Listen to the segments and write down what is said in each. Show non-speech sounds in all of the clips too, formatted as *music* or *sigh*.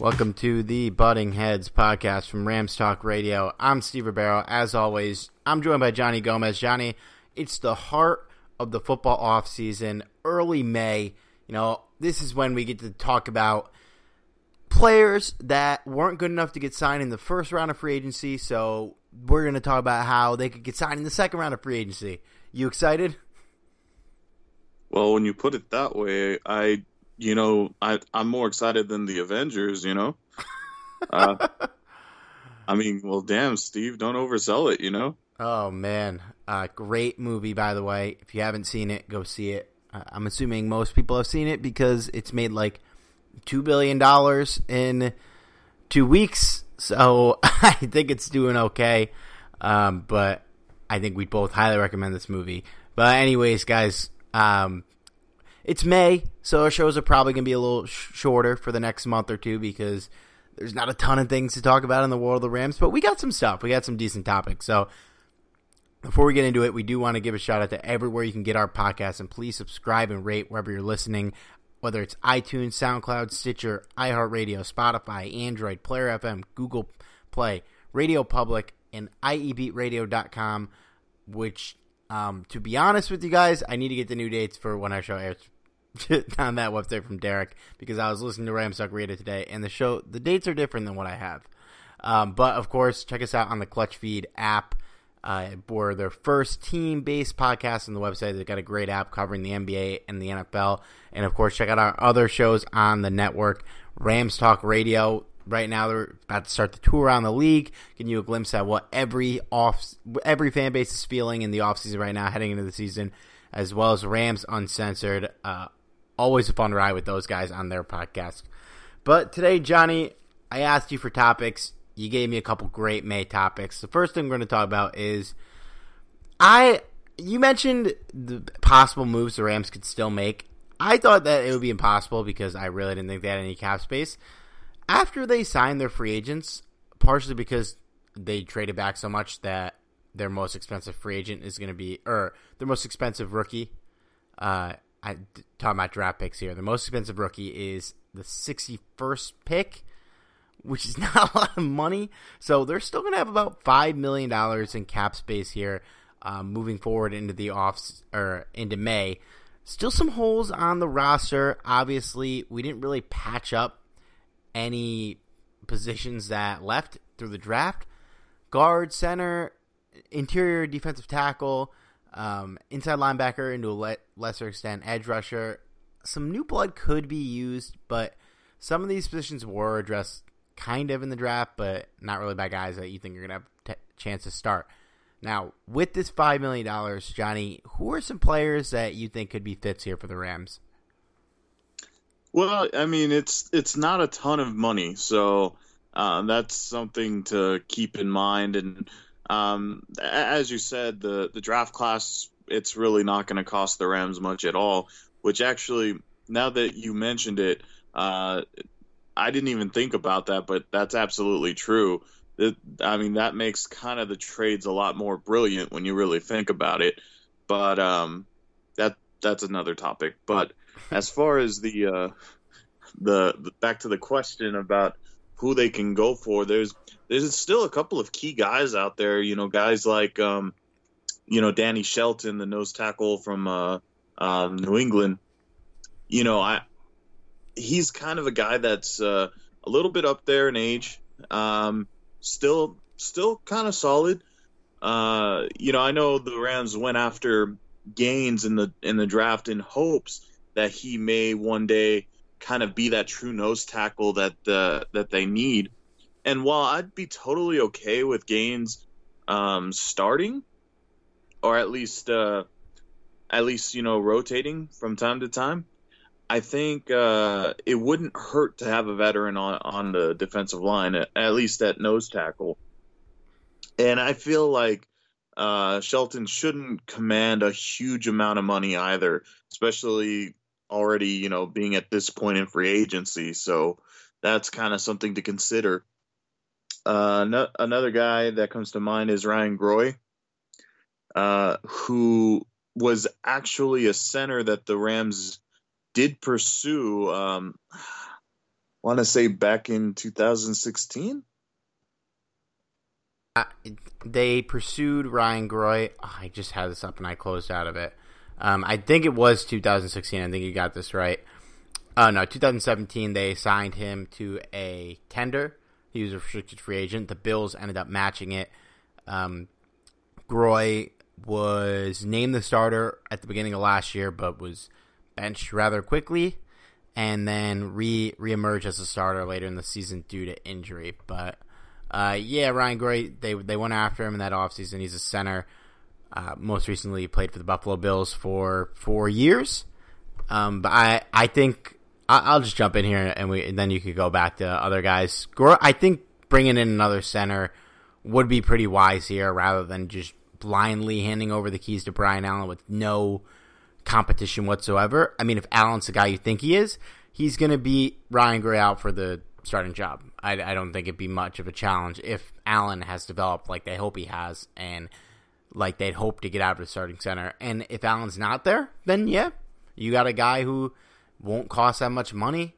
Welcome to the Butting Heads podcast from Rams Talk Radio. I'm Steve Ribeiro. As always, I'm joined by Johnny Gomez. Johnny, it's the heart of the football offseason, early May. You know, this is when we get to talk about players that weren't good enough to get signed in the first round of free agency. So we're going to talk about how they could get signed in the second round of free agency. You excited? Well, when you put it that way, I you know, I I'm more excited than the Avengers. You know, *laughs* uh, I mean, well, damn, Steve, don't oversell it. You know. Oh man, uh, great movie by the way. If you haven't seen it, go see it. Uh, I'm assuming most people have seen it because it's made like two billion dollars in two weeks. So *laughs* I think it's doing okay. Um, but I think we both highly recommend this movie. But anyways, guys, um, it's May, so our shows are probably going to be a little sh- shorter for the next month or two because there's not a ton of things to talk about in the world of the Rams, but we got some stuff. We got some decent topics. So before we get into it, we do want to give a shout out to everywhere you can get our podcast, and please subscribe and rate wherever you're listening, whether it's iTunes, SoundCloud, Stitcher, iHeartRadio, Spotify, Android, Player FM, Google Play, Radio Public, and IEBeatRadio.com, which um, to be honest with you guys, I need to get the new dates for when our show airs *laughs* on that website from Derek because I was listening to Rams Talk Radio today, and the show the dates are different than what I have. Um, but of course, check us out on the Clutch Feed app. Uh, for their first team-based podcast on the website, they've got a great app covering the NBA and the NFL. And of course, check out our other shows on the network. Rams Talk Radio. Right now, they're about to start the tour around the league, giving you a glimpse at what every off every fan base is feeling in the offseason right now, heading into the season, as well as Rams Uncensored. Uh, always a fun ride with those guys on their podcast. But today, Johnny, I asked you for topics. you gave me a couple great May topics. The first thing we're going to talk about is I. You mentioned the possible moves the Rams could still make. I thought that it would be impossible because I really didn't think they had any cap space. After they signed their free agents, partially because they traded back so much that their most expensive free agent is going to be, or their most expensive rookie. Uh, I talking about draft picks here. The most expensive rookie is the 61st pick which is *laughs* not a lot of money. So they're still going to have about five million dollars in cap space here, um, moving forward into the off or into May. Still some holes on the roster. Obviously, we didn't really patch up any positions that left through the draft. Guard, center, interior defensive tackle, um, inside linebacker, into a le- lesser extent, edge rusher. Some new blood could be used, but some of these positions were addressed kind of in the draft, but not really by guys that you think you're going to have a t- chance to start. Now, with this $5 million, Johnny, who are some players that you think could be fits here for the Rams? Well, I mean, it's it's not a ton of money, so uh, that's something to keep in mind. And um, as you said, the the draft class it's really not going to cost the Rams much at all. Which actually, now that you mentioned it, uh, I didn't even think about that, but that's absolutely true. It, I mean, that makes kind of the trades a lot more brilliant when you really think about it. But um, that that's another topic. But as far as the, uh, the the back to the question about who they can go for, there's there's still a couple of key guys out there. You know, guys like um, you know Danny Shelton, the nose tackle from uh, um, New England. You know, I he's kind of a guy that's uh, a little bit up there in age, um, still still kind of solid. Uh, you know, I know the Rams went after Gaines in the in the draft in hopes that he may one day kind of be that true nose tackle that uh, that they need. And while I'd be totally okay with Gaines um, starting, or at least uh, at least you know rotating from time to time, I think uh, it wouldn't hurt to have a veteran on on the defensive line, at, least at nose tackle. And I feel like uh, Shelton shouldn't command a huge amount of money either, especially already you know being at this point in free agency. So that's kind of something to consider. Uh, no, another guy that comes to mind is Ryan Groy, uh, who was actually a center that the Rams did pursue. Um, want to say back in 2016. Uh, they pursued Ryan Groy. Oh, I just had this up and I closed out of it. Um, I think it was 2016. I think you got this right. Oh no, 2017. They signed him to a tender. He was a restricted free agent. The Bills ended up matching it. Um, Groy was named the starter at the beginning of last year, but was benched rather quickly, and then re reemerge as a starter later in the season due to injury. But uh, yeah, Ryan Groy, they they went after him in that offseason. He's a center. Uh, most recently, played for the Buffalo Bills for four years. Um, but I I think I, will just jump in here and we and then you could go back to other guys. I think bringing in another center would be pretty wise here, rather than just blindly handing over the keys to Brian Allen with no competition whatsoever. I mean, if Allen's the guy you think he is, he's going to beat Ryan Groy out for the starting job. I, I, don't think it'd be much of a challenge if Allen has developed like they hope he has and like they'd hope to get out of the starting center. And if Allen's not there, then yeah, you got a guy who won't cost that much money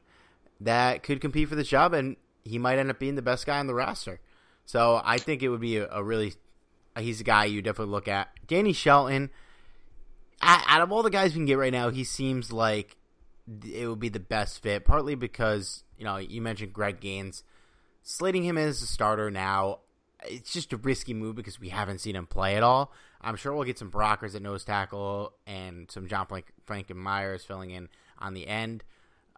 that could compete for the job, and he might end up being the best guy on the roster. So I think it would be a, a really he's a guy you definitely look at. Danny Shelton out of all the guys we can get right now, he seems like it would be the best fit. Partly because you know you mentioned Greg Gaines, slating him as a starter now. It's just a risky move because we haven't seen him play at all. I'm sure we'll get some Brockers at nose tackle and some John Franklin-Myers filling in on the end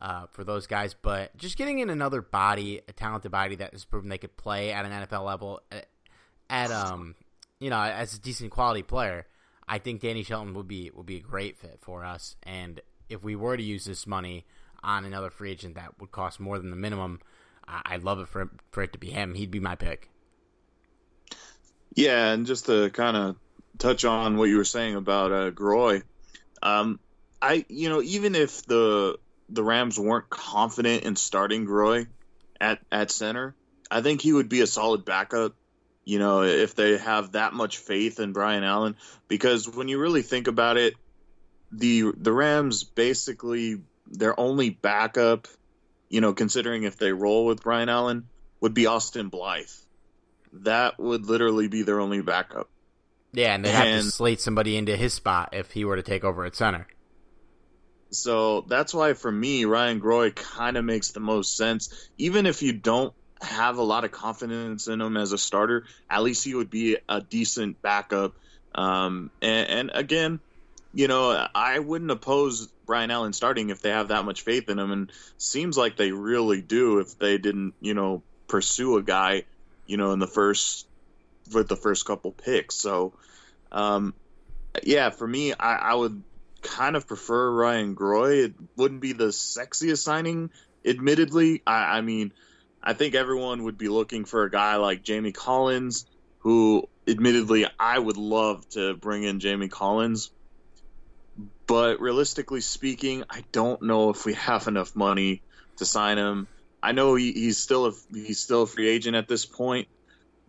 uh, for those guys. But just getting in another body, a talented body that has proven they could play at an NFL level, at, at um, you know, as a decent quality player I think Danny Shelton would be would be a great fit for us. And if we were to use this money on another free agent that would cost more than the minimum, I- would love it for for it to be him. He'd be my pick. Yeah, and just to kind of touch on what you were saying about uh, Groy, um, I you know even if the the Rams weren't confident in starting Groy at at center, I think he would be a solid backup. You know, if they have that much faith in Brian Allen, because when you really think about it, the the Rams basically their only backup, you know, considering if they roll with Brian Allen, would be Austin Blythe. That would literally be their only backup. Yeah, and they have to slate somebody into his spot if he were to take over at center. So that's why for me, Ryan Groy kind of makes the most sense. Even if you don't have a lot of confidence in him as a starter, at least he would be a decent backup. Um, and, and again, you know, I wouldn't oppose Brian Allen starting if they have that much faith in him, and seems like they really do. If they didn't, you know, pursue a guy, you know, in the first with the first couple picks. So, um, yeah, for me, I, I would kind of prefer Ryan Groy. It wouldn't be the sexiest signing, admittedly. I, I mean, I think everyone would be looking for a guy like Jamie Collins, who, admittedly, I would love to bring in Jamie Collins. But realistically speaking, I don't know if we have enough money to sign him. I know he, he's still a he's still a free agent at this point,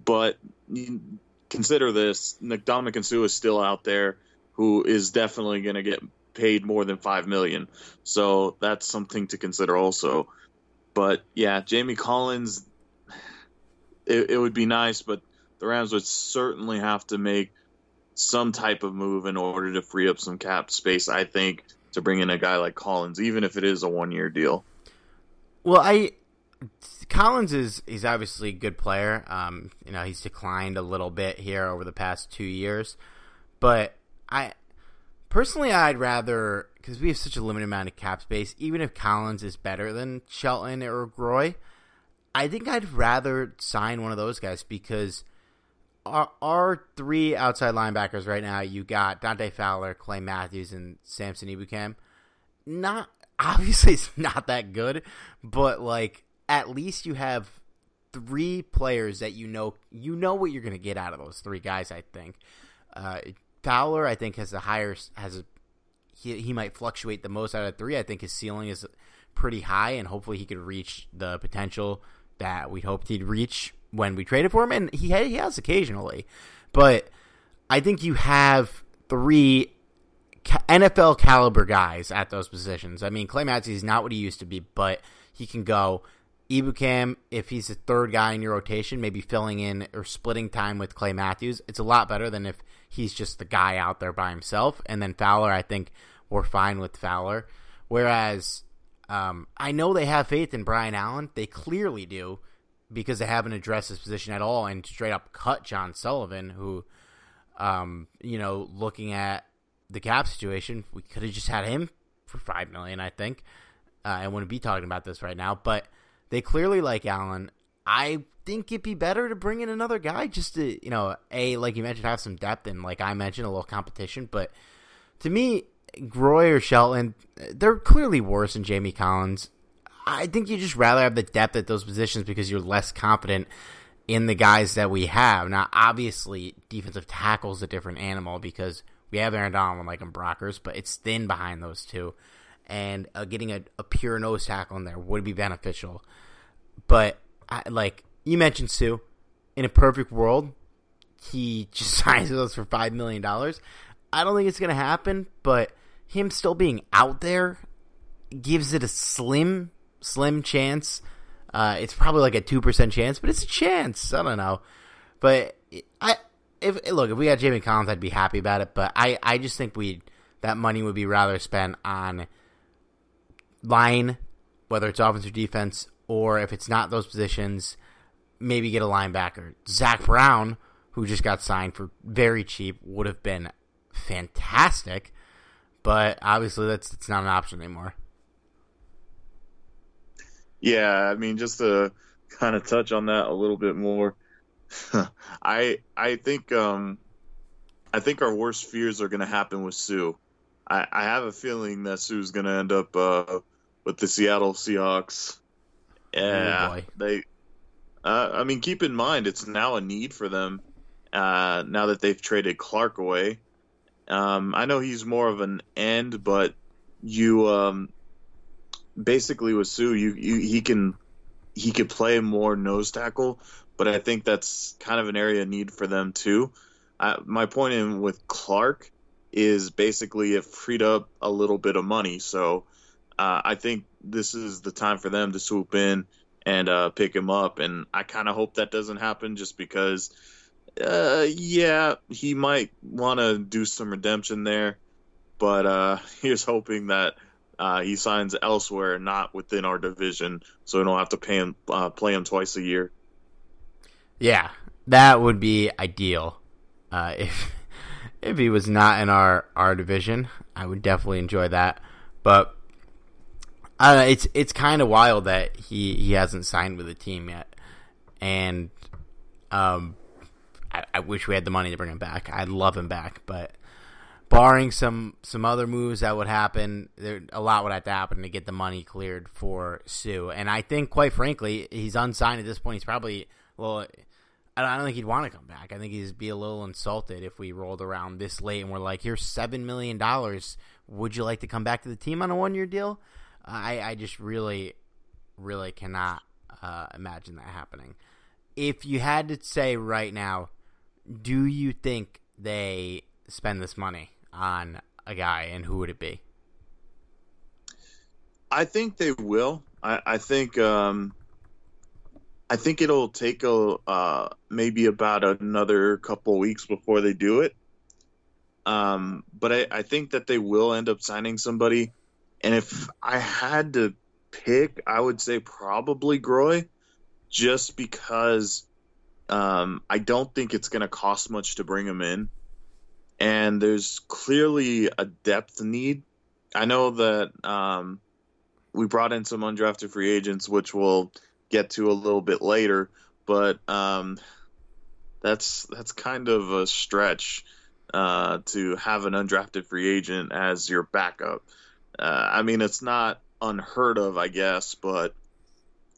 but consider this: Ndamukong Suh is still out there who is definitely going to get paid more than five million. So that's something to consider also. But yeah, Jamie Collins, it, it would be nice, but the Rams would certainly have to make some type of move in order to free up some cap space. I think to bring in a guy like Collins, even if it is a one year deal. Well, I Collins is he's obviously a good player. Um, you know, he's declined a little bit here over the past two years, but I personally I'd rather because we have such a limited amount of cap space. Even if Collins is better than Shelton or Groy, I think I'd rather sign one of those guys because our, our three outside linebackers right now. You got Dante Fowler, Clay Matthews, and Samson Ebukam. Not *laughs* obviously it's not that good, but like at least you have three players that you know you know what you're going to get out of those three guys. I think uh, Fowler, I think, has the higher has a he he might fluctuate the most out of three. I think his ceiling is pretty high, and hopefully he could reach the potential that we hoped he'd reach when we traded for him, and he he has occasionally, but I think you have three NFL caliber guys at those positions. I mean, Clay Matthews is not what he used to be, but he can go. Ebukam, if he's the third guy in your rotation, maybe filling in or splitting time with Clay Matthews, it's a lot better than if he's just the guy out there by himself. And then Fowler, I think we're fine with Fowler. Whereas um, I know they have faith in Brian Allen. They clearly do because they haven't addressed his position at all and straight up cut John Sullivan, who, um, you know, looking at the cap situation, we could have just had him for five million. I think uh, I wouldn't be talking about this right now, but they clearly like Allen. I think it'd be better to bring in another guy just to, you know, a like you mentioned, have some depth and like I mentioned, a little competition. But to me, Groy or Shelton, they're clearly worse than Jamie Collins. I think you just rather have the depth at those positions because you're less confident in the guys that we have. Now, obviously, defensive tackle is a different animal because we have Aaron Donald and like Brockers, but it's thin behind those two and uh, getting a, a, pure nose tackle in there would be beneficial. But I, like you mentioned, Suh, in a perfect world, he *laughs* just signs with us for five million dollars. I don't think it's to happen, but him still being out there gives it a slim, slim chance. Uh, it's probably like a two percent chance, but it's a chance. I don't know, but I if look if we got Jamie Collins, I'd be happy about it. But I I just think we that money would be rather spent on line, whether it's offense or defense, or if it's not those positions, maybe get a linebacker. Zach Brown, who just got signed for very cheap, would have been fantastic, but obviously that's it's not an option anymore. Yeah, I mean, just to kind of touch on that a little bit more, *laughs* I I think um, I think our worst fears are going to happen with Suh. I, I have a feeling that Suh's going to end up uh, with the Seattle Seahawks Yeah, boy. they. Uh, I mean, keep in mind it's now a need for them. Uh, now that they've traded Clark away, um, I know he's more of an end, but you um, basically with Suh, you, you he can he could play more nose tackle, but I think that's kind of an area of need for them too. I, my point in with Clark is basically it freed up a little bit of money, so uh, I think this is the time for them to swoop in and uh, pick him up, and I kind of hope that doesn't happen just because. Uh, yeah, he might want to do some redemption there, but uh, *laughs* here's hoping that uh, he signs elsewhere, not within our division, so we don't have to pay him uh, play him twice a year. Yeah, that would be ideal. Uh, if *laughs* if he was not in our, our division, I would definitely enjoy that. But uh, it's it's kind of wild that he, he hasn't signed with the team yet, and um, I, I wish we had the money to bring him back. I'd love him back, but barring some some other moves that would happen, there a lot would have to happen to get the money cleared for Suh. And I think, quite frankly, he's unsigned at this point. He's probably well. I don't think he'd want to come back. I think he'd be a little insulted if we rolled around this late and we're like, "Here's seven million dollars. Would you like to come back to the team on a one year deal?" I I just really, really cannot uh, imagine that happening. If you had to say right now, do you think they spend this money on a guy, and who would it be? I think they will. I, I think um, I think it'll take a uh, maybe about another couple weeks before they do it. Um, but I, I think that they will end up signing somebody. And if I had to pick, I would say probably Groy, just because um, I don't think it's going to cost much to bring him in. And there's clearly a depth need. I know that um, we brought in some undrafted free agents, which we'll get to a little bit later, but um, that's that's kind of a stretch uh, to have an undrafted free agent as your backup. Uh, I mean, it's not unheard of, I guess, but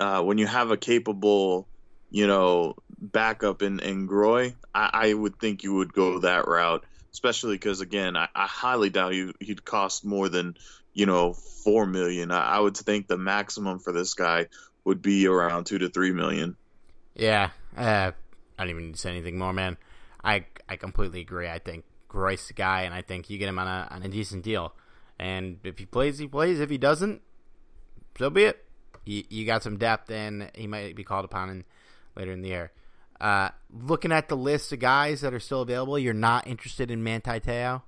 uh, when you have a capable, you know, backup in, in Groy, I, I would think you would go that route, especially because, again, I, I highly doubt you, he'd cost more than, you know, four million. I, I would think the maximum for this guy would be around two to three million. Yeah, uh, I don't even need to say anything more, man. I I completely agree. I think Groy's the guy, and I think you get him on a on a decent deal. And if he plays, he plays. If he doesn't, so be it. You, you got some depth, and he might be called upon in, later in the year. Uh, looking at the list of guys that are still available, you're not interested in Manti Te'o?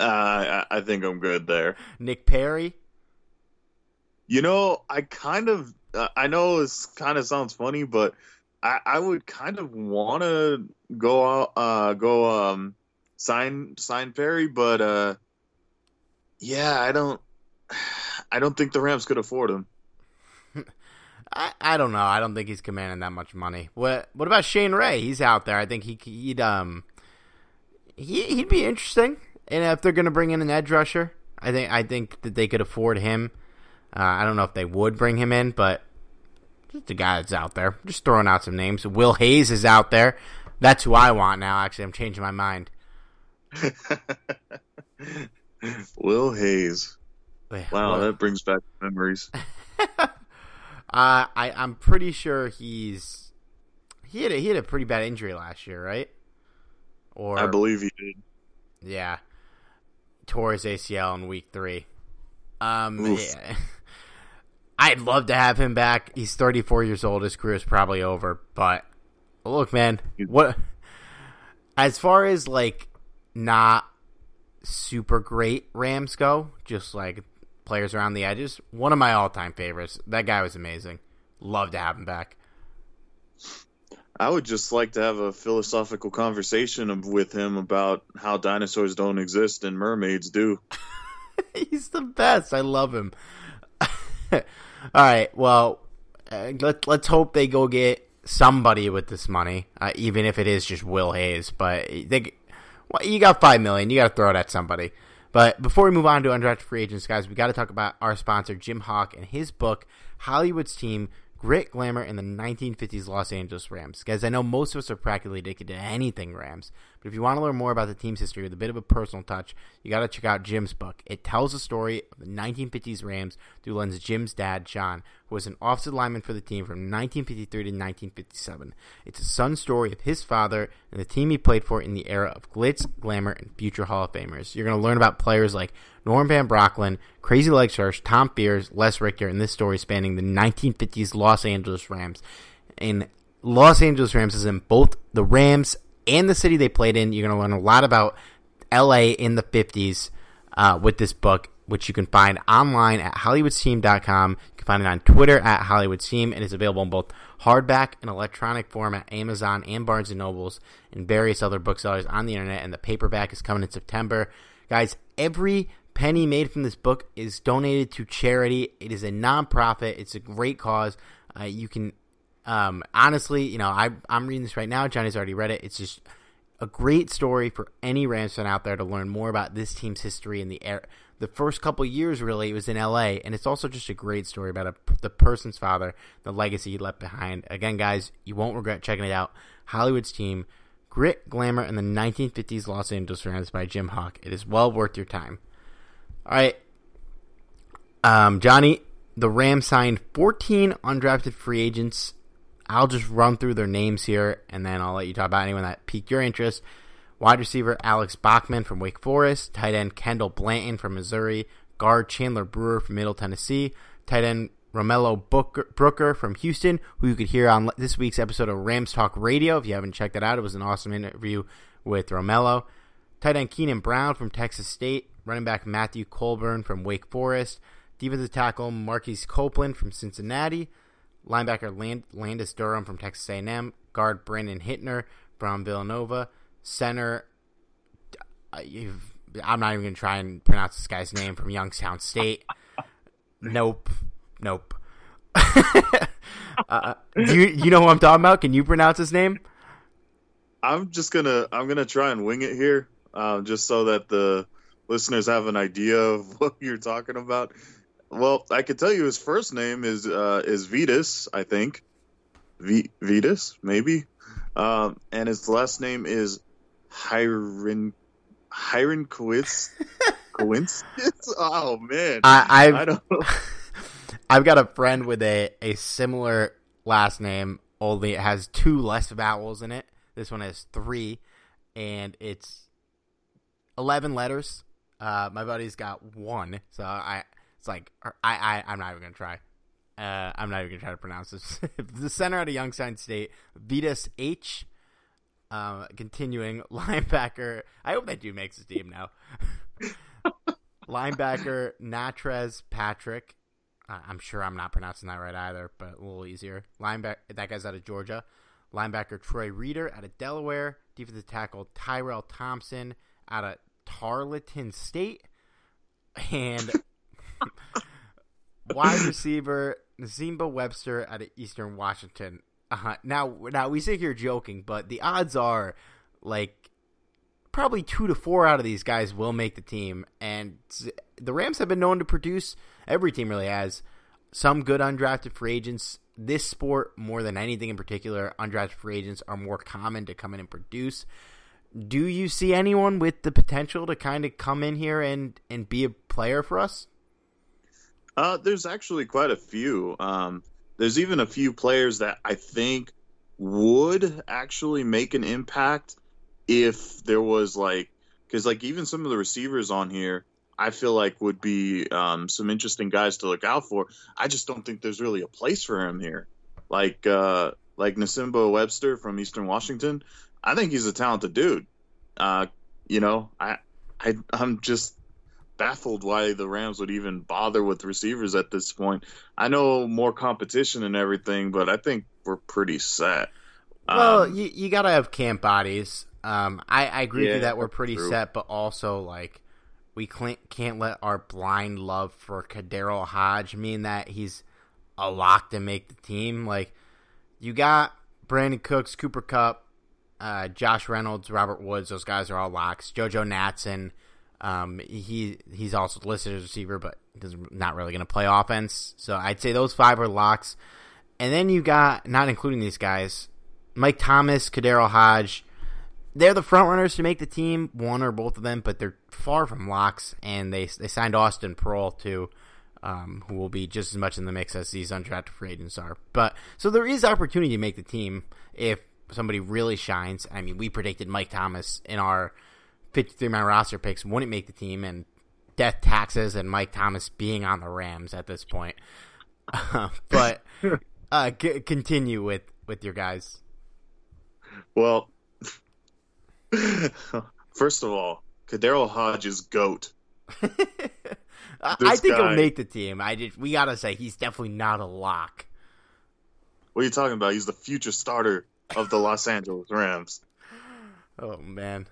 Uh, I, think I'm good there. Nick Perry? You know, I kind of, uh, I know this kind of sounds funny, but I, I would kind of want to go out, uh, go um, sign sign Perry, but uh, yeah, I don't, I don't think the Rams could afford him. *laughs* I, I don't know. I don't think he's commanding that much money. What What about Shane Ray? He's out there. I think he he'd um he he'd be interesting. And if they're going to bring in an edge rusher, I think I think that they could afford him. Uh, I don't know if they would bring him in, but just a guy that's out there. Just throwing out some names. Will Hayes is out there. That's who I want now. Actually, I'm changing my mind. *laughs* Will Hayes. Wait, Wow, what? that brings back memories. *laughs* uh, I I'm pretty sure he's he had a, he had a pretty bad injury last year, right? Or I believe he did. yeah, tore his ACL in week three. Um, yeah. *laughs* I'd love to have him back. He's 34 years old. His career is probably over. But look, man, what as far as like not super great Rams go, just like players around the edges, one of my all-time favorites. That guy was amazing. Love to have him back. I would just like to have a philosophical conversation with him about how dinosaurs don't exist and mermaids do. *laughs* He's the best. I love him. *laughs* All right. Well, uh, let let's hope they go get somebody with this money, uh, even if it is just Will Hayes. But they, well, you got five million. You got to throw it at somebody. But before we move on to undrafted free agents, guys, we got to talk about our sponsor, Jim Hawk, and his book, Hollywood's team grit, glamour, and the 1950s Los Angeles Rams. Guys, I know most of us are practically addicted to anything Rams, but if you want to learn more about the team's history with a bit of a personal touch, you got to check out Jim's book. It tells the story of the 1950s Rams through lens Jim's dad, John, who was an offensive lineman for the team from 1953 to 1957. It's a son story of his father and the team he played for in the era of glitz, glamour, and future Hall of Famers. You're going to learn about players like Norm Van Brocklin, Crazy Legs Hirsch, Tom Fears, Les Richter, and this story spanning the 1950s Los Angeles Rams. And Los Angeles Rams is in both the Rams and the city they played in. You're going to learn a lot about LA in the 50s uh, with this book, which you can find online at HollywoodSteam.com. You can find it on Twitter at HollywoodSteam. and it's available in both hardback and electronic form at Amazon and Barnes & Nobles and various other booksellers on the internet, and the paperback is coming in September. Guys, every penny made from this book is donated to charity. It is a nonprofit. It's a great cause. Uh, you can um, honestly, you know, I, I'm reading this right now. Johnny's already read it. It's just a great story for any Rams fan out there to learn more about this team's history in the air. The first couple years, really, it was in L.A., and it's also just a great story about a, the person's father, the legacy he left behind. Again, guys, you won't regret checking it out. Hollywood's team, Grit, Glamour, and the 1950s Los Angeles Rams by Jim Hawk. It is well worth your time. All right, um, Johnny, the Rams signed 14 undrafted free agents I'll just run through their names here, and then I'll let you talk about anyone that piqued your interest. Wide receiver Alex Bachman from Wake Forest, tight end Kendall Blanton from Missouri, guard Chandler Brewer from Middle Tennessee, tight end Romello Booker, Brooker from Houston, who you could hear on this week's episode of Rams Talk Radio. If you haven't checked that out, it was an awesome interview with Romello. Tight end Keenan Brown from Texas State, running back Matthew Colburn from Wake Forest, defensive tackle Marquise Copeland from Cincinnati, linebacker Land- Landis Durham from Texas A&M, guard Brandon Hitner from Villanova, center. Uh, I'm not even going to try and pronounce this guy's name from Youngstown State. *laughs* nope, nope. *laughs* uh, do you you know who I'm talking about? Can you pronounce his name? I'm just gonna I'm gonna try and wing it here, uh, just so that the listeners have an idea of *laughs* what you're talking about. Well, I could tell you his first name is uh, is Vitas, I think. V- Vitas, maybe. Um, and his last name is Hiron Hiron Coinc- Coincidence. Oh man, I I've, I don't. *laughs* I've got a friend with a a similar last name, only it has two less vowels in it. This one has three, and it's eleven letters. Uh, my buddy's got one, so I it's like I, I I'm not even gonna try. Uh, I'm not even gonna try to pronounce this. *laughs* the center out of Youngstown State, Vitas H. Uh, continuing *laughs* linebacker. I hope that dude makes his team now. *laughs* linebacker Natrez Patrick. Uh, I'm sure I'm not pronouncing that right either, but a little easier. Linebacker. That guy's out of Georgia. Linebacker Troy Reeder out of Delaware. Defensive tackle Tyrell Thompson out of Tarleton State. And *laughs* Wide receiver Nsimba Webster out of Eastern Washington. Uh, now, now we sit here joking, but the odds are like probably two to four out of these guys will make the team. And the Rams have been known to produce. Every team really has some good undrafted free agents. This sport, more than anything in particular, undrafted free agents are more common to come in and produce. Do you see anyone with the potential to kind of come in here and, and be a player for us? Uh, there's actually quite a few. Um, there's even a few players that I think would actually make an impact if there was like, because like even some of the receivers on here, I feel like would be um, some interesting guys to look out for. I just don't think there's really a place for him here. Like uh, like Nsimba Webster from Eastern Washington, I think he's a talented dude. Uh, you know, I I I'm just baffled why the Rams would even bother with receivers at this point. I know more competition and everything, but I think we're pretty set. Well, um, you, you got to have camp bodies. Um, I, I agree yeah, with you that we're pretty true. set, but also like we can't let our blind love for KhaDarel Hodge mean that he's a lock to make the team. Like you got Brandin Cooks, Cooper Kupp, uh, Josh Reynolds, Robert Woods. Those guys are all locks. JoJo Natson Um, he he's also listed as receiver, but he's not really going to play offense. So I'd say those five are locks. And then you got, not including these guys, Mike Thomas, KhaDarel Hodge. They're the front runners to make the team, one or both of them, but they're far from locks. And they they signed Austin Proehl too, um, who will be just as much in the mix as these undrafted free agents are. But so there is opportunity to make the team if somebody really shines. I mean, we predicted Mike Thomas in our 53 man roster picks wouldn't make the team, and death taxes and Mike Thomas being on the Rams at this point. Uh, *laughs* but uh, c- continue with with your guys. Well, *laughs* first of all, KhaDarel Hodge is goat. *laughs* I think guy, he'll make the team. I did. We gotta say he's definitely not a lock. What are you talking about? He's the future starter of the Los Angeles Rams. Oh man.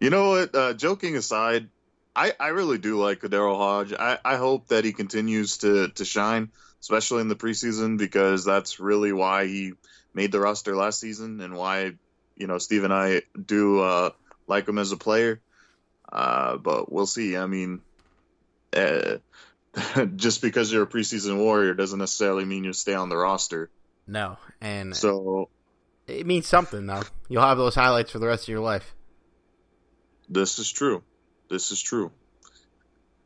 You know what? Uh, joking aside, I, I really do like KhaDarel Hodge. I, I hope that he continues to, to shine, especially in the preseason, because that's really why he made the roster last season and why, you know, Steve and I do uh, like him as a player. Uh, but we'll see. I mean, uh, *laughs* just because you're a preseason warrior doesn't necessarily mean you stay on the roster. No, and so it means something though. You'll have those highlights for the rest of your life. This is true. This is true.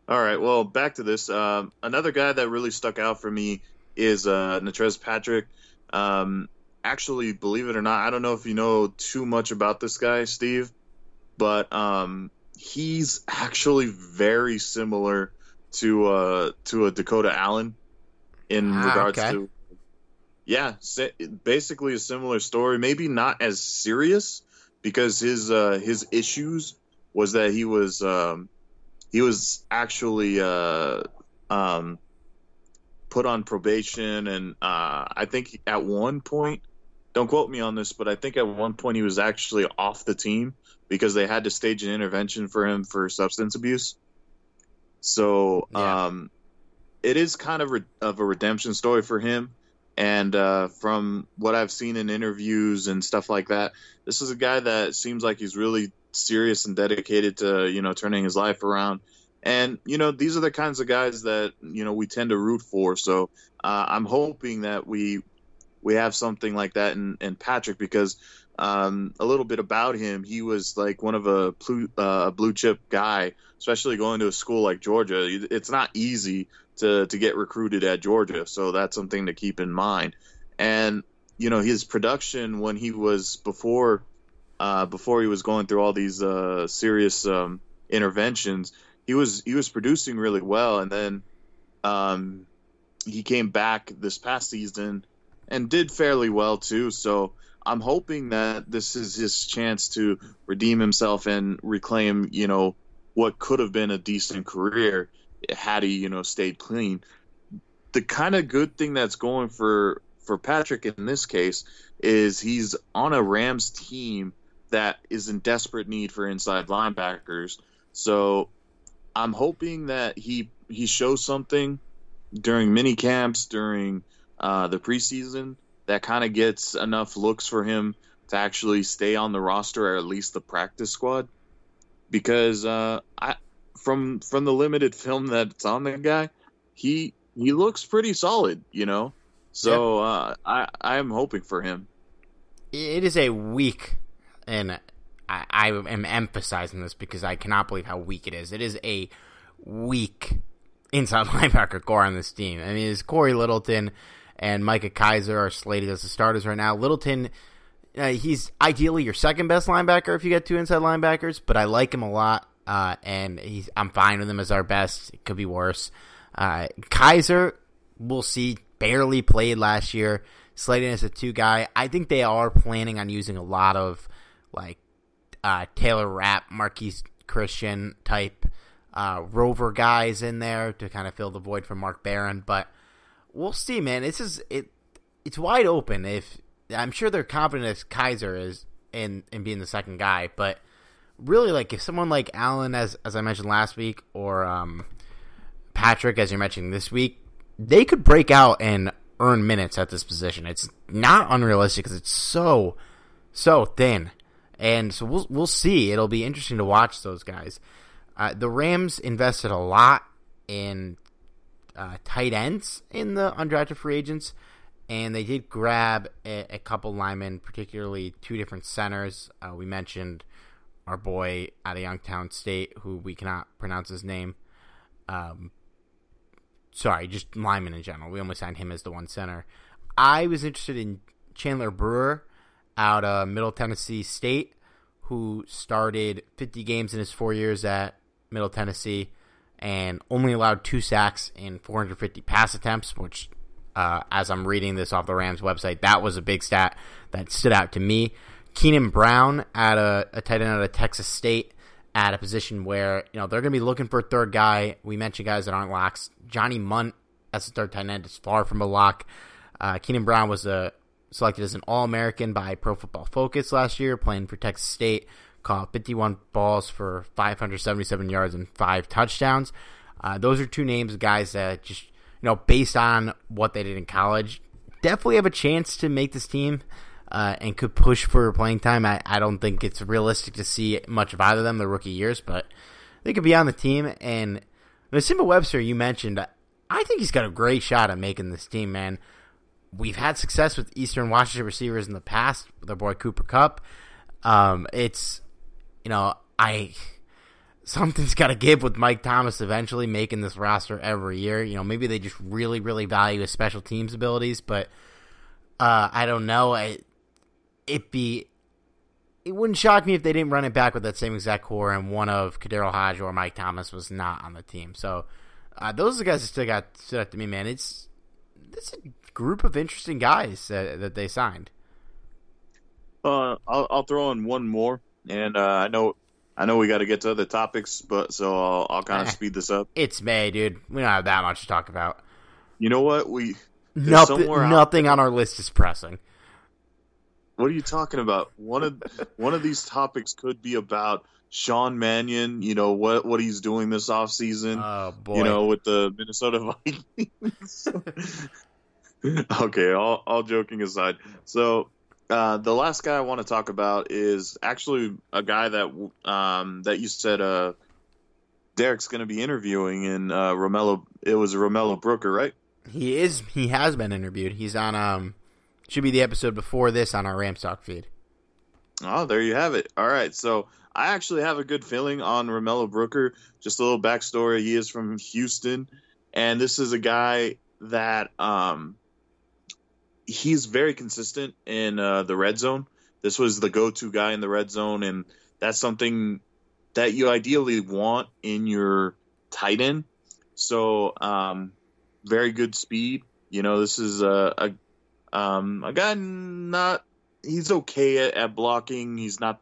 All right. Well, back to this. Um, another guy that really stuck out for me is uh, Natrez Patrick. Um, actually, believe it or not, I don't know if you know too much about this guy, Steve, but um, he's actually very similar to uh, to a Dakota Allen in ah, regards okay. to yeah, basically a similar story. Maybe not as serious because his uh, his issues was that he was um, he was actually uh, um, put on probation, and uh, I think at one point, don't quote me on this, but I think at one point he was actually off the team because they had to stage an intervention for him for substance abuse. So yeah. um, it is kind of re- of a redemption story for him. And uh, from what I've seen in interviews and stuff like that, this is a guy that seems like he's really serious and dedicated to you know turning his life around. And you know these are the kinds of guys that you know we tend to root for. So uh, I'm hoping that we we have something like that in, in Patrick because um, a little bit about him, he was like one of a blue, uh, blue chip guy, especially going to a school like Georgia. It's not easy to to get recruited at Georgia, so that's something to keep in mind. And you know his production when he was before uh, before he was going through all these uh, serious um, interventions, he was he was producing really well, and then um, he came back this past season and did fairly well too. So I'm hoping that this is his chance to redeem himself and reclaim, you know, what could have been a decent career had he, you know, stayed clean. The kind of good thing that's going for for Patrick in this case is he's on a Rams team that is in desperate need for inside linebackers. So I'm hoping that he he shows something during mini camps during uh, the preseason that kind of gets enough looks for him to actually stay on the roster or at least the practice squad. Because uh, I from from the limited *laughs* film that's on the guy, he he looks pretty solid, you know. So yeah. uh, I I am hoping for him. It is a weak, and I, I am emphasizing this because I cannot believe how weak it is. It is a weak inside *laughs* linebacker corps on this team. I mean, it's Corey Littleton and Micah Kiser are slated as the starters right now. Littleton, uh, he's ideally your second best linebacker if you get two inside linebackers, but I like him a lot uh, and he's I'm fine with him as our best. It could be worse. Uh, Kiser, we'll see. Barely played last year. Slated as a two guy. I think they are planning on using a lot of like uh, Taylor Rapp, Marquise Christian type uh, rover guys in there to kind of fill the void for Mark Barron. But we'll see, man. This is it. It's wide open. If I'm sure they're confident as Kiser is in in being the second guy, but really like if someone like Allen, as as I mentioned last week, or um, Patrick, as you're mentioning this week, they could break out and earn minutes at this position. It's not unrealistic because it's so so thin, and so we'll we'll see. It'll be interesting to watch those guys. Uh, the Rams invested a lot in uh, tight ends in the undrafted free agents, and they did grab a, a couple linemen, particularly two different centers. Uh, we mentioned our boy out of Youngstown State, who we cannot pronounce his name. Um, sorry, just lineman in general. We only signed him as the one center. I was interested in Chandler Brewer out of Middle Tennessee State, who started 50 games in his four years at Middle Tennessee and only allowed two sacks in 450 pass attempts, which, uh, as I'm reading this off the Rams website, that was a big stat that stood out to me. Keenan Brown at a, a tight end out of Texas State at a position where you know they're going to be looking for a third guy. We mentioned guys that aren't locks. Johnny Mundt as a third tight end is far from a lock. Uh, Keenan Brown was a, selected as an All American by Pro Football Focus last year, playing for Texas State. Caught 51 balls for 577 yards and five touchdowns. Uh, those are two names of guys that just you know based on what they did in college, definitely have a chance to make this team. Uh, and could push for playing time. I, I don't think it's realistic to see much of either of them the rookie years, but they could be on the team. And Nsimba Webster, you mentioned, I think he's got a great shot at making this team, man we've had success with Eastern Washington receivers in the past with boy Cooper Kupp. Um, it's you know I *laughs* something's got to give with Mike Thomas eventually making this roster every year. You know maybe they just really really value his special teams abilities, but uh, I don't know. It be it wouldn't shock me if they didn't run it back with that same exact corps and one of KhaDarel Hodge or Mike Thomas was not on the team. So uh, those are the guys that still got stood out to me, man. It's it's a group of interesting guys that, that they signed. Uh, I'll, I'll throw in one more, and uh, I know I know we got to get to other topics, but so I'll, I'll kind of eh, speed this up. It's May, dude. We don't have that much to talk about. You know what? We nothing nothing on our list is pressing. What are you talking about? One of one of these topics could be about Sean Mannion, you know what what he's doing this off season. Oh boy. You know with the Minnesota *laughs* Vikings. *laughs* okay, all, all joking aside. So uh, the last guy I want to talk about is actually a guy that um, that you said uh, Derek's going to be interviewing in uh, Romello. It was Romello Brooker, right? He is. He has been interviewed. He's on. Um, should be the episode before this on our Rams Talk feed. Oh, there you have it. All right, so I actually have a good feeling on Romello Brooker. Just a little backstory: he is from Houston, and this is a guy that um, he's very consistent in uh, the red zone. This was the go-to guy in the red zone, and that's something that you ideally want in your tight end. So, um, very good speed. You know, this is a a, um, a guy not he's okay at, at, blocking. He's not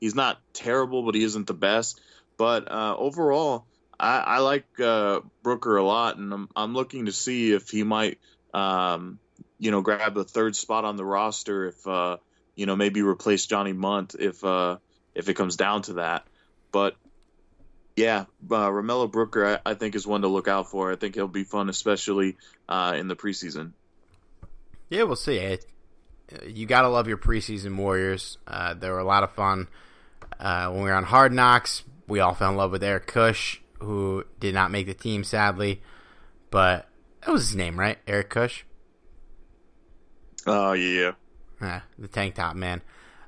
he's not terrible, but he isn't the best. But uh, overall, I, I like uh, Brooker a lot, and I'm I'm looking to see if he might um, you know, grab a third spot on the roster if, uh, you know, maybe replace Johnny Mundt if, uh, if it comes down to that. But yeah, uh, Romello Brooker, I, I, think is one to look out for. I think he'll be fun, especially uh, in the preseason. Yeah, we'll see. You gotta love your preseason Warriors. Uh, they were a lot of fun. Uh, when we were on Hard Knocks, we all fell in love with Eric Kush, who did not make the team, sadly. But that was his name, right? Eric Kush. Oh yeah. the tank top man.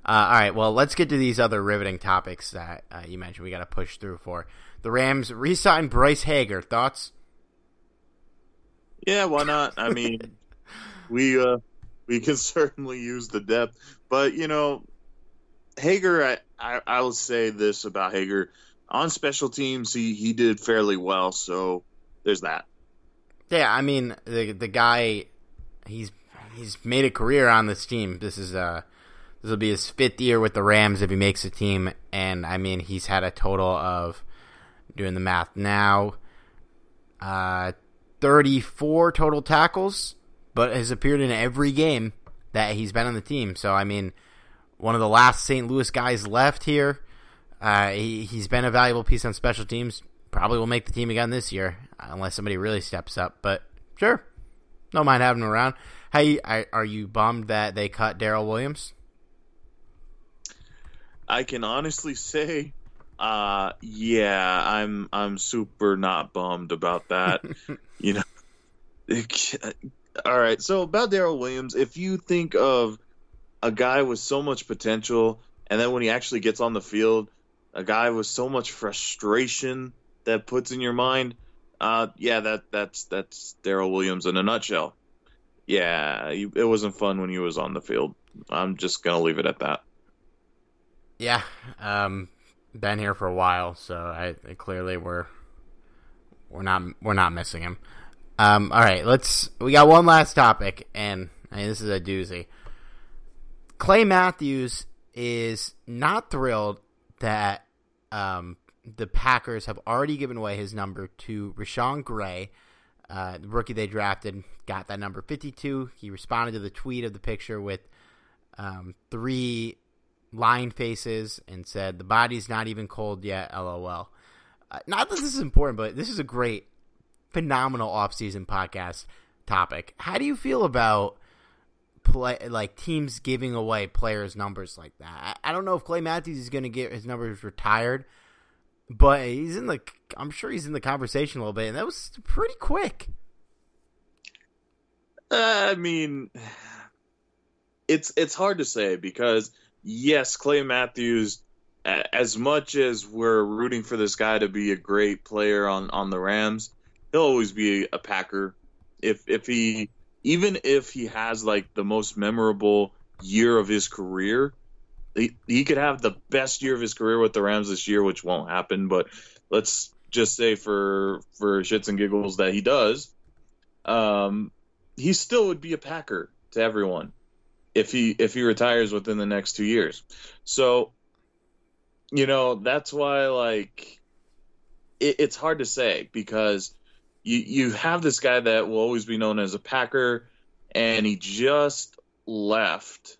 Uh, all right, well, let's get to these other riveting topics that uh, you mentioned. We got to push through for the Rams re-signed Bryce Hager. Thoughts? Yeah, why not? I *laughs* mean, we uh, we can *laughs* certainly use the depth, but you know, Hager. I, I I will say this about Hager on special teams. He he did fairly well, so there's that. Yeah, I mean the the guy, he's he's made a career on this team. This is uh this will be his fifth year with the Rams if he makes a team, and I mean he's had a total of doing the math now, uh, thirty four total tackles, but has appeared in every game that he's been on the team. So I mean, one of the last St. Louis guys left here. Uh, he, he's been a valuable piece on special teams. Probably will make the team again this year, unless somebody really steps up. But sure, don't mind having him around. Hey, are you bummed that they cut Daryl Williams? I can honestly say, uh, yeah, I'm I'm super not bummed about that. *laughs* you know, *laughs* all right. So about Daryl Williams, if you think of a guy with so much potential, and then when he actually gets on the field, a guy with so much frustration that puts in your mind, uh, yeah, that that's that's Daryl Williams in a nutshell. Yeah, it wasn't fun when he was on the field. I'm just gonna leave it at that. Yeah, um, been here for a while, so I, I clearly we're we're not we're not missing him. Um, all right, let's. We got one last topic, and I mean, this is a doozy. Clay Matthews is not thrilled that um, the Packers have already given away his number to Rashan Gary, uh, the rookie they drafted. Got that number fifty-two. He responded to the tweet of the picture with um, three line faces and said, "The body's not even cold yet." LOL. Uh, not that this is important, but this is a great, phenomenal off-season podcast topic. How do you feel about play like teams giving away players' numbers like that? I, I don't know if Clay Matthews is going to get his numbers retired, but he's in the. I'm sure he's in the conversation a little bit, and that was pretty quick. Uh, I mean, it's it's hard to say because yes, Clay Matthews, as much as we're rooting for this guy to be a great player on, on the Rams, he'll always be a Packer. If if he even if he has like the most memorable year of his career, he, he could have the best year of his career with the Rams this year, which won't happen. But let's just say for for shits and giggles that he does, um, he still would be a Packer to everyone if he if he retires within the next two years. So, you know, that's why like it, it's hard to say because you you have this guy that will always be known as a Packer, and he just left,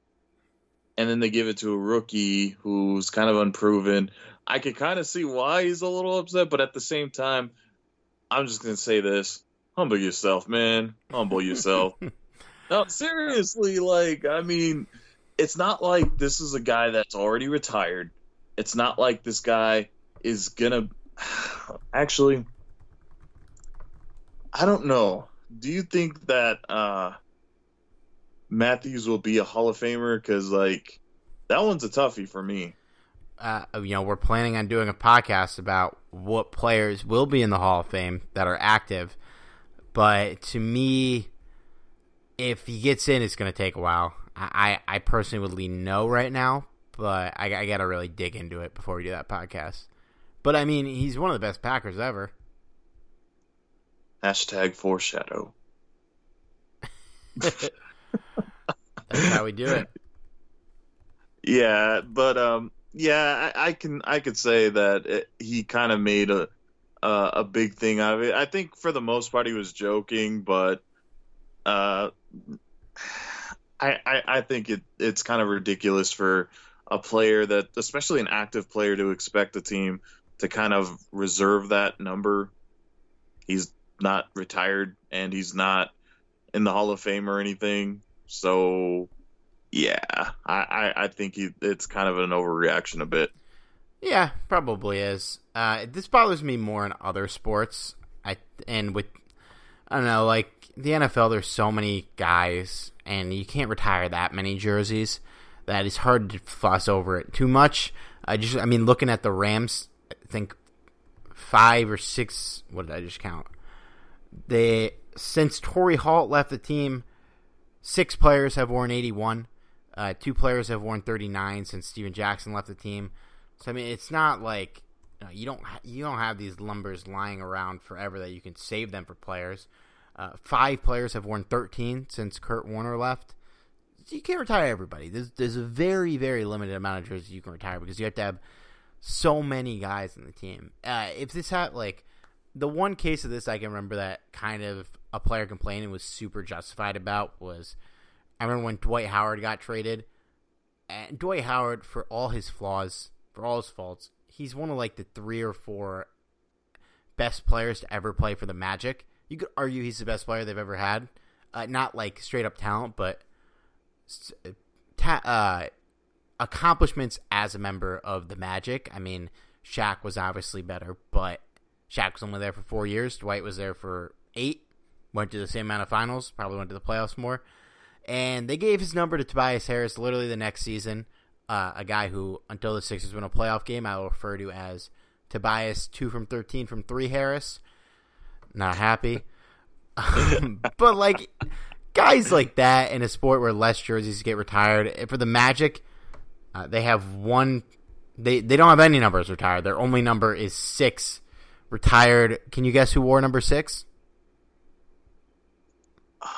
and then they give it to a rookie who's kind of unproven. I can kind of see why he's a little upset, but at the same time, I'm just gonna say this: humble yourself, man. Humble yourself. *laughs* No, seriously, like I mean, it's not like this is a guy that's already retired. It's not like this guy is gonna *sighs* actually I don't know. Do you think that uh Matthews will be a Hall of Famer cuz like that one's a toughie for me. Uh, you know, we're planning on doing a podcast about what players will be in the Hall of Fame that are active. But to me, if he gets in, it's going to take a while. I, I personally would lean no right now, but I, I got to really dig into it before we do that podcast. But I mean, he's one of the best Packers ever. Hashtag foreshadow. *laughs* That's how we do it. Yeah, but um, yeah, I, I can I could say that it, he kind of made a uh, a big thing out of it. I think for the most part he was joking, but uh, I, I, I think it it's kind of ridiculous for a player that, especially an active player, to expect a team to kind of reserve that number. He's not retired and he's not in the Hall of Fame or anything. So, yeah, I, I, I think he, it's kind of an overreaction a bit. Yeah, probably is. Uh, this bothers me more in other sports. I and with I don't know, like the NFL. There's so many guys and you can't retire that many jerseys that it's hard to fuss over it too much. I just, I mean, looking at the Rams, I think five or six. What did I just count? They since Torry Holt left the team, six players have worn 81. Uh, two players have worn 39 since Steven Jackson left the team. So I mean, it's not like you, know, you don't you don't have these numbers lying around forever that you can save them for players. Uh, five players have worn 13 since Kurt Warner left. So you can't retire everybody. There's, there's a very, very limited amount of jerseys you can retire because you have to have so many guys in the team. Uh, if this had, like, the one case of this I can remember that kind of a player complaining was super justified about was I remember when Dwight Howard got traded. And Dwight Howard, for all his flaws, for all his faults, he's one of like the three or four best players to ever play for the Magic you could argue he's the best player they've ever had. Uh, not like straight up talent, but ta- uh, accomplishments as a member of the Magic. I mean, Shaq was obviously better, but Shaq was only there for four years. Dwight was there for eight. Went to the same amount of finals. Probably went to the playoffs more. And they gave his number to Tobias Harris literally the next season. Uh, a guy who, until the Sixers win a playoff game, I will refer to as Tobias two from thirteen from three Harris. Not happy. *laughs* but like guys like that in a sport where less jerseys get retired for the Magic, uh, they have one. They they don't have any numbers retired. Their only number is six retired. Can you guess who wore number six?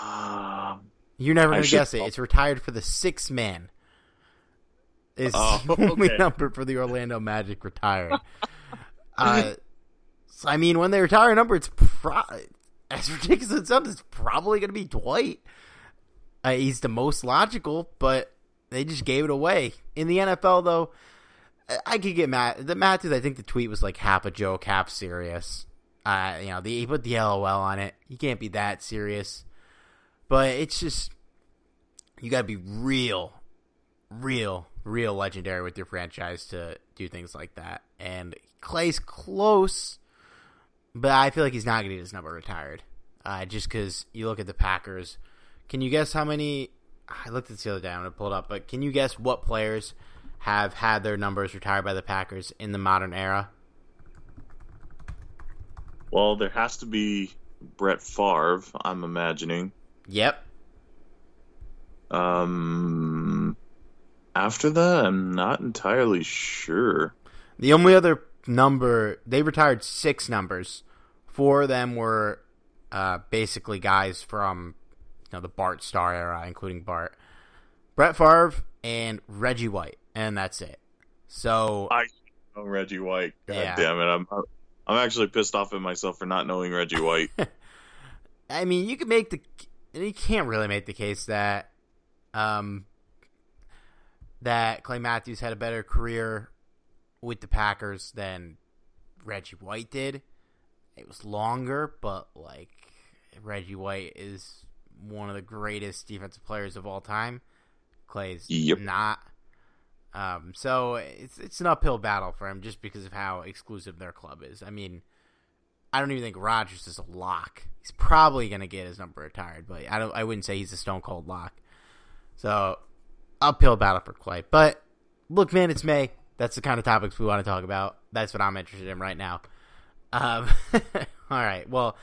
Um, You're never gonna guess it. It's retired for the six man. It's Oh, *laughs* the only okay. number for the Orlando Magic retired. *laughs* uh, so, I mean, when they retire a number, it's pro- as ridiculous as it sounds. It's probably going to be Dwight. Uh, he's the most logical, but they just gave it away. In the NFL, though, I- I could get mad. The Matthews, I think the tweet was like half a joke, half serious. Uh, you know, the, he put the LOL on it. You can't be that serious. But it's just you got to be real, real, real legendary with your franchise to do things like that. And Clay's close, but I feel like he's not going to get his number retired. Uh, just because you look at the Packers. Can you guess how many? I looked at this the other day. I'm going to pull it up. But can you guess what players have had their numbers retired by the Packers in the modern era? well, there has to be Brett Favre. I'm imagining. Yep. Um, after that, I'm not entirely sure. The only other number they retired six numbers. Four of them were uh, basically guys from you know the Bart Starr era, including Bart, Brett Favre, and Reggie White, and that's it. So I know Reggie White. God Yeah. damn it! I'm I'm actually pissed off at myself for not knowing Reggie White. *laughs* I mean, you can make the you can't really make the case that um that Clay Matthews had a better career with the Packers than Reggie White did. It was longer, but like Reggie White is one of the greatest defensive players of all time. Clay's Yep. not. Um, so it's it's an uphill battle for him just because of how exclusive their club is. I mean, I don't even think Rodgers is a lock. He's probably going to get his number retired, but I don't. I wouldn't say he's a stone cold lock. So uphill battle for Clay. But look, man, it's May. That's the kind of topics we want to talk about. That's what I'm interested in right now. Um, *laughs* all right. Well,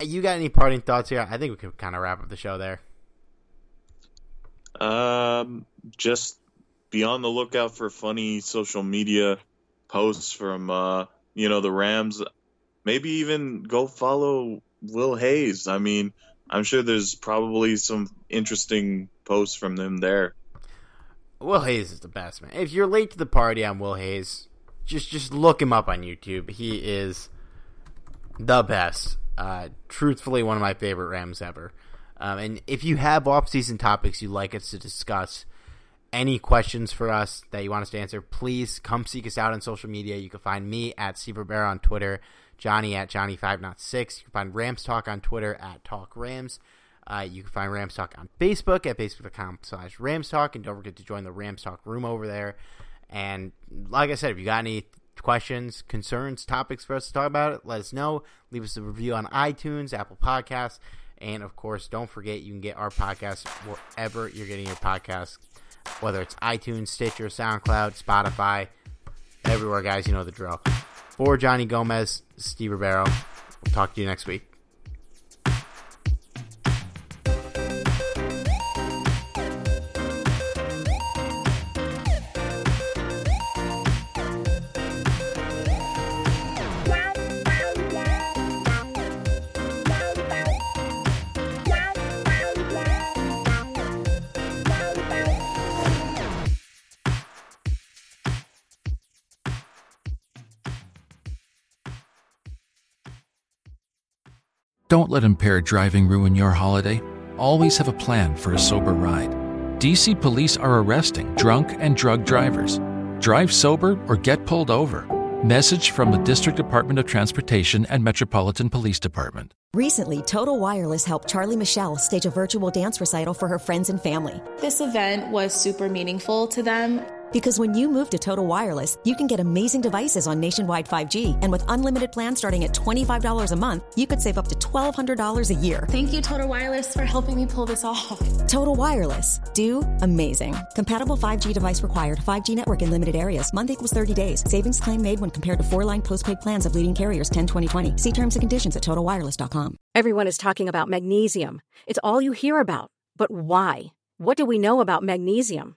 you got any parting thoughts here? I think we could kind of wrap up the show there. Um, just be on the lookout for funny social media posts from uh, you know, the Rams. Maybe even go follow Will Hayes. I mean, I'm sure there's probably some interesting posts from them there. Will Hayes is the best man. If you're late to the party on Will Hayes, just just look him up on YouTube. He is the best. Uh, truthfully, one of my favorite Rams ever. Um, and if you have off-season topics you'd like us to discuss, any questions for us that you want us to answer, please come seek us out on social media. You can find me at Steve Rivera on Twitter, Johnny at Johnny506. You can find Rams Talk on Twitter at Talk Rams. Uh, you can find Rams Talk on Facebook at facebook.com slash Rams. And don't forget to join the Rams Talk room over there. And like I said, if you got any questions, concerns, topics for us to talk about it, let us know. Leave us a review on iTunes, Apple Podcasts. And of course, don't forget you can get our podcast wherever you're getting your podcasts, whether it's iTunes, Stitcher, SoundCloud, Spotify, everywhere, guys. You know the drill. For Johnny Gomez, Steve Ribeiro. We'll talk to you next week. Don't let impaired driving ruin your holiday. Always have a plan for a sober ride. DC police are arresting drunk and drug drivers. Drive sober or get pulled over. Message from the District Department of Transportation and Metropolitan Police Department. Recently, Total Wireless helped Charlie Michelle stage a virtual dance recital for her friends and family. This event was super meaningful to them. Because when you move to Total Wireless, you can get amazing devices on nationwide 5G. And with unlimited plans starting at $25 a month, you could save up to $1,200 a year. Thank you, Total Wireless, for helping me pull this off. Total Wireless. Do amazing. Compatible 5G device required. 5G network in limited areas. Month equals 30 days. Savings claim made when compared to four line postpaid plans of leading carriers 10 2020. See terms and conditions at totalwireless.com. Everyone is talking about magnesium. It's all you hear about. But why? What do we know about magnesium?